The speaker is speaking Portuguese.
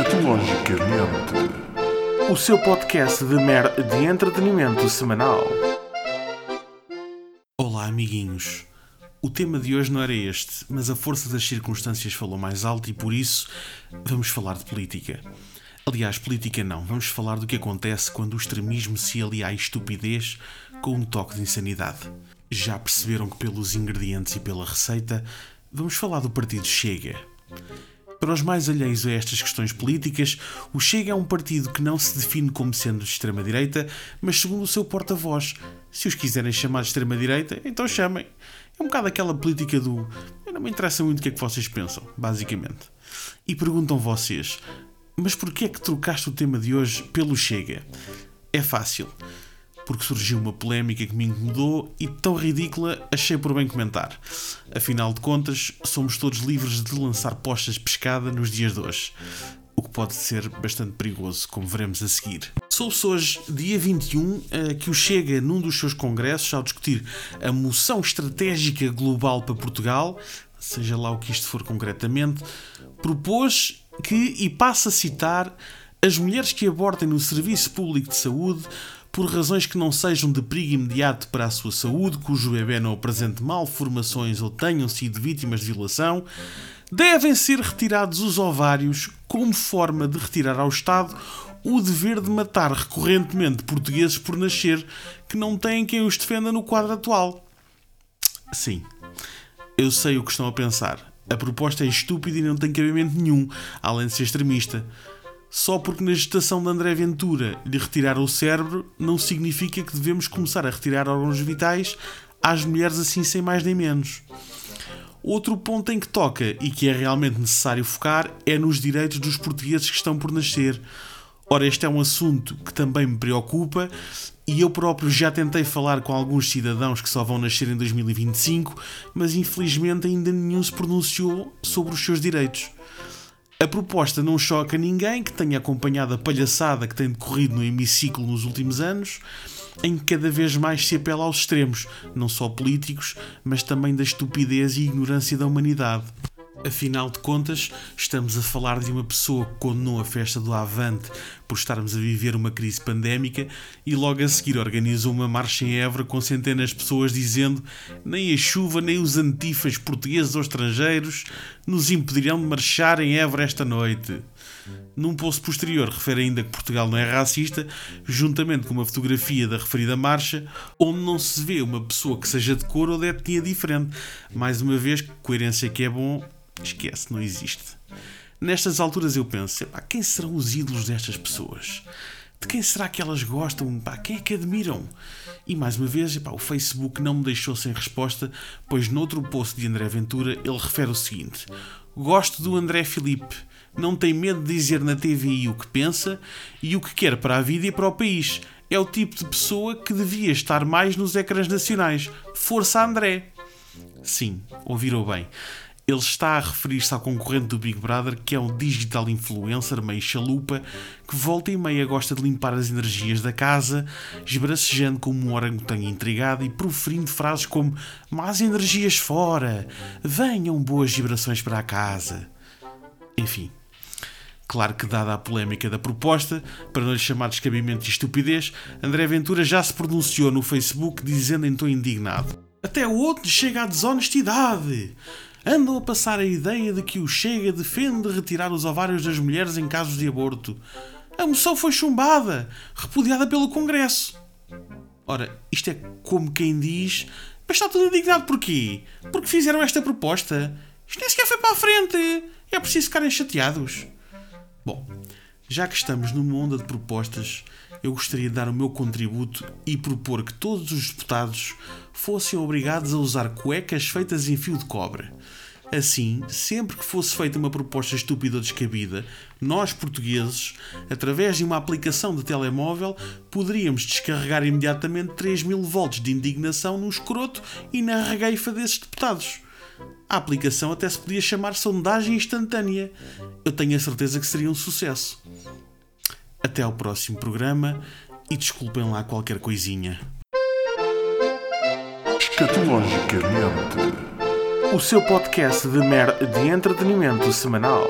Escatologicamente. O seu podcast de mer de entretenimento semanal. Olá, amiguinhos. O tema de hoje não era este, mas a força das circunstâncias falou mais alto e por isso vamos falar de política. Aliás, política não, vamos falar do que acontece quando o extremismo se alia à estupidez com um toque de insanidade. Já perceberam que pelos ingredientes e pela receita, vamos falar do partido Chega. Para os mais alheios a estas questões políticas, o Chega é um partido que não se define como sendo de extrema-direita, mas segundo o seu porta-voz. Se os quiserem chamar de extrema-direita, então chamem. É um bocado aquela política do. Não me interessa muito o que é que vocês pensam, basicamente. E perguntam vocês, mas porquê é que trocaste o tema de hoje pelo Chega? É fácil porque surgiu uma polémica que me incomodou e tão ridícula achei por bem comentar. Afinal de contas, somos todos livres de lançar postas de pescada nos dias de hoje. O que pode ser bastante perigoso, como veremos a seguir. Soube-se hoje, dia 21, eh, que o Chega, num dos seus congressos, ao discutir a moção estratégica global para Portugal, seja lá o que isto for concretamente, propôs que, e passa a citar, as mulheres que abortem no Serviço Público de Saúde por razões que não sejam de perigo imediato para a sua saúde, cujo bebê não apresente malformações ou tenham sido vítimas de violação, devem ser retirados os ovários como forma de retirar ao Estado o dever de matar recorrentemente portugueses por nascer que não têm quem os defenda no quadro atual. Sim, eu sei o que estão a pensar. A proposta é estúpida e não tem cabimento nenhum, além de ser extremista. Só porque na gestação de André Ventura lhe retiraram o cérebro, não significa que devemos começar a retirar órgãos vitais às mulheres assim sem mais nem menos. Outro ponto em que toca e que é realmente necessário focar é nos direitos dos portugueses que estão por nascer. Ora, este é um assunto que também me preocupa e eu próprio já tentei falar com alguns cidadãos que só vão nascer em 2025, mas infelizmente ainda nenhum se pronunciou sobre os seus direitos. A proposta não choca ninguém que tenha acompanhado a palhaçada que tem decorrido no hemiciclo nos últimos anos, em que cada vez mais se apela aos extremos, não só políticos, mas também da estupidez e ignorância da humanidade. Afinal de contas, estamos a falar de uma pessoa que condenou a festa do Avante por estarmos a viver uma crise pandémica e logo a seguir organizou uma marcha em Évora com centenas de pessoas dizendo nem a chuva nem os antifas portugueses ou estrangeiros nos impedirão de marchar em Évora esta noite. Num post posterior refere ainda que Portugal não é racista, juntamente com uma fotografia da referida marcha, onde não se vê uma pessoa que seja de cor ou de etnia diferente. Mais uma vez, coerência que é bom, Esquece, não existe. Nestas alturas eu penso, pá, quem serão os ídolos destas pessoas? De quem será que elas gostam? Pá, quem é que admiram? E mais uma vez, pá, o Facebook não me deixou sem resposta, pois noutro post de André Ventura ele refere o seguinte: Gosto do André Filipe, não tem medo de dizer na TVI o que pensa e o que quer para a vida e para o país. É o tipo de pessoa que devia estar mais nos ecrãs nacionais. Força André! Sim, ouviram bem. Ele está a referir-se ao concorrente do Big Brother, que é um digital influencer meio chalupa, que volta e meia gosta de limpar as energias da casa, esbracejando como um orangotango intrigado e proferindo frases como Más energias fora! Venham boas vibrações para a casa! Enfim. Claro que, dada a polémica da proposta, para não lhe chamar de descabimento e estupidez, André Ventura já se pronunciou no Facebook dizendo em tom indignado: Até o outro chega à desonestidade! andam a passar a ideia de que o Chega defende retirar os ovários das mulheres em casos de aborto. A moção foi chumbada, repudiada pelo Congresso. Ora, isto é como quem diz: Mas está tudo indignado porquê? Porque fizeram esta proposta. Isto nem sequer foi para a frente. É preciso ficarem chateados. Bom, já que estamos numa onda de propostas, eu gostaria de dar o meu contributo e propor que todos os deputados fossem obrigados a usar cuecas feitas em fio de cobre. Assim, sempre que fosse feita uma proposta estúpida ou descabida, nós portugueses, através de uma aplicação de telemóvel, poderíamos descarregar imediatamente 3 mil volts de indignação no escroto e na regueifa desses deputados. A aplicação até se podia chamar sondagem instantânea. Eu tenho a certeza que seria um sucesso. Até ao próximo programa e desculpem lá qualquer coisinha. Escatologicamente. O seu podcast de mer de entretenimento semanal.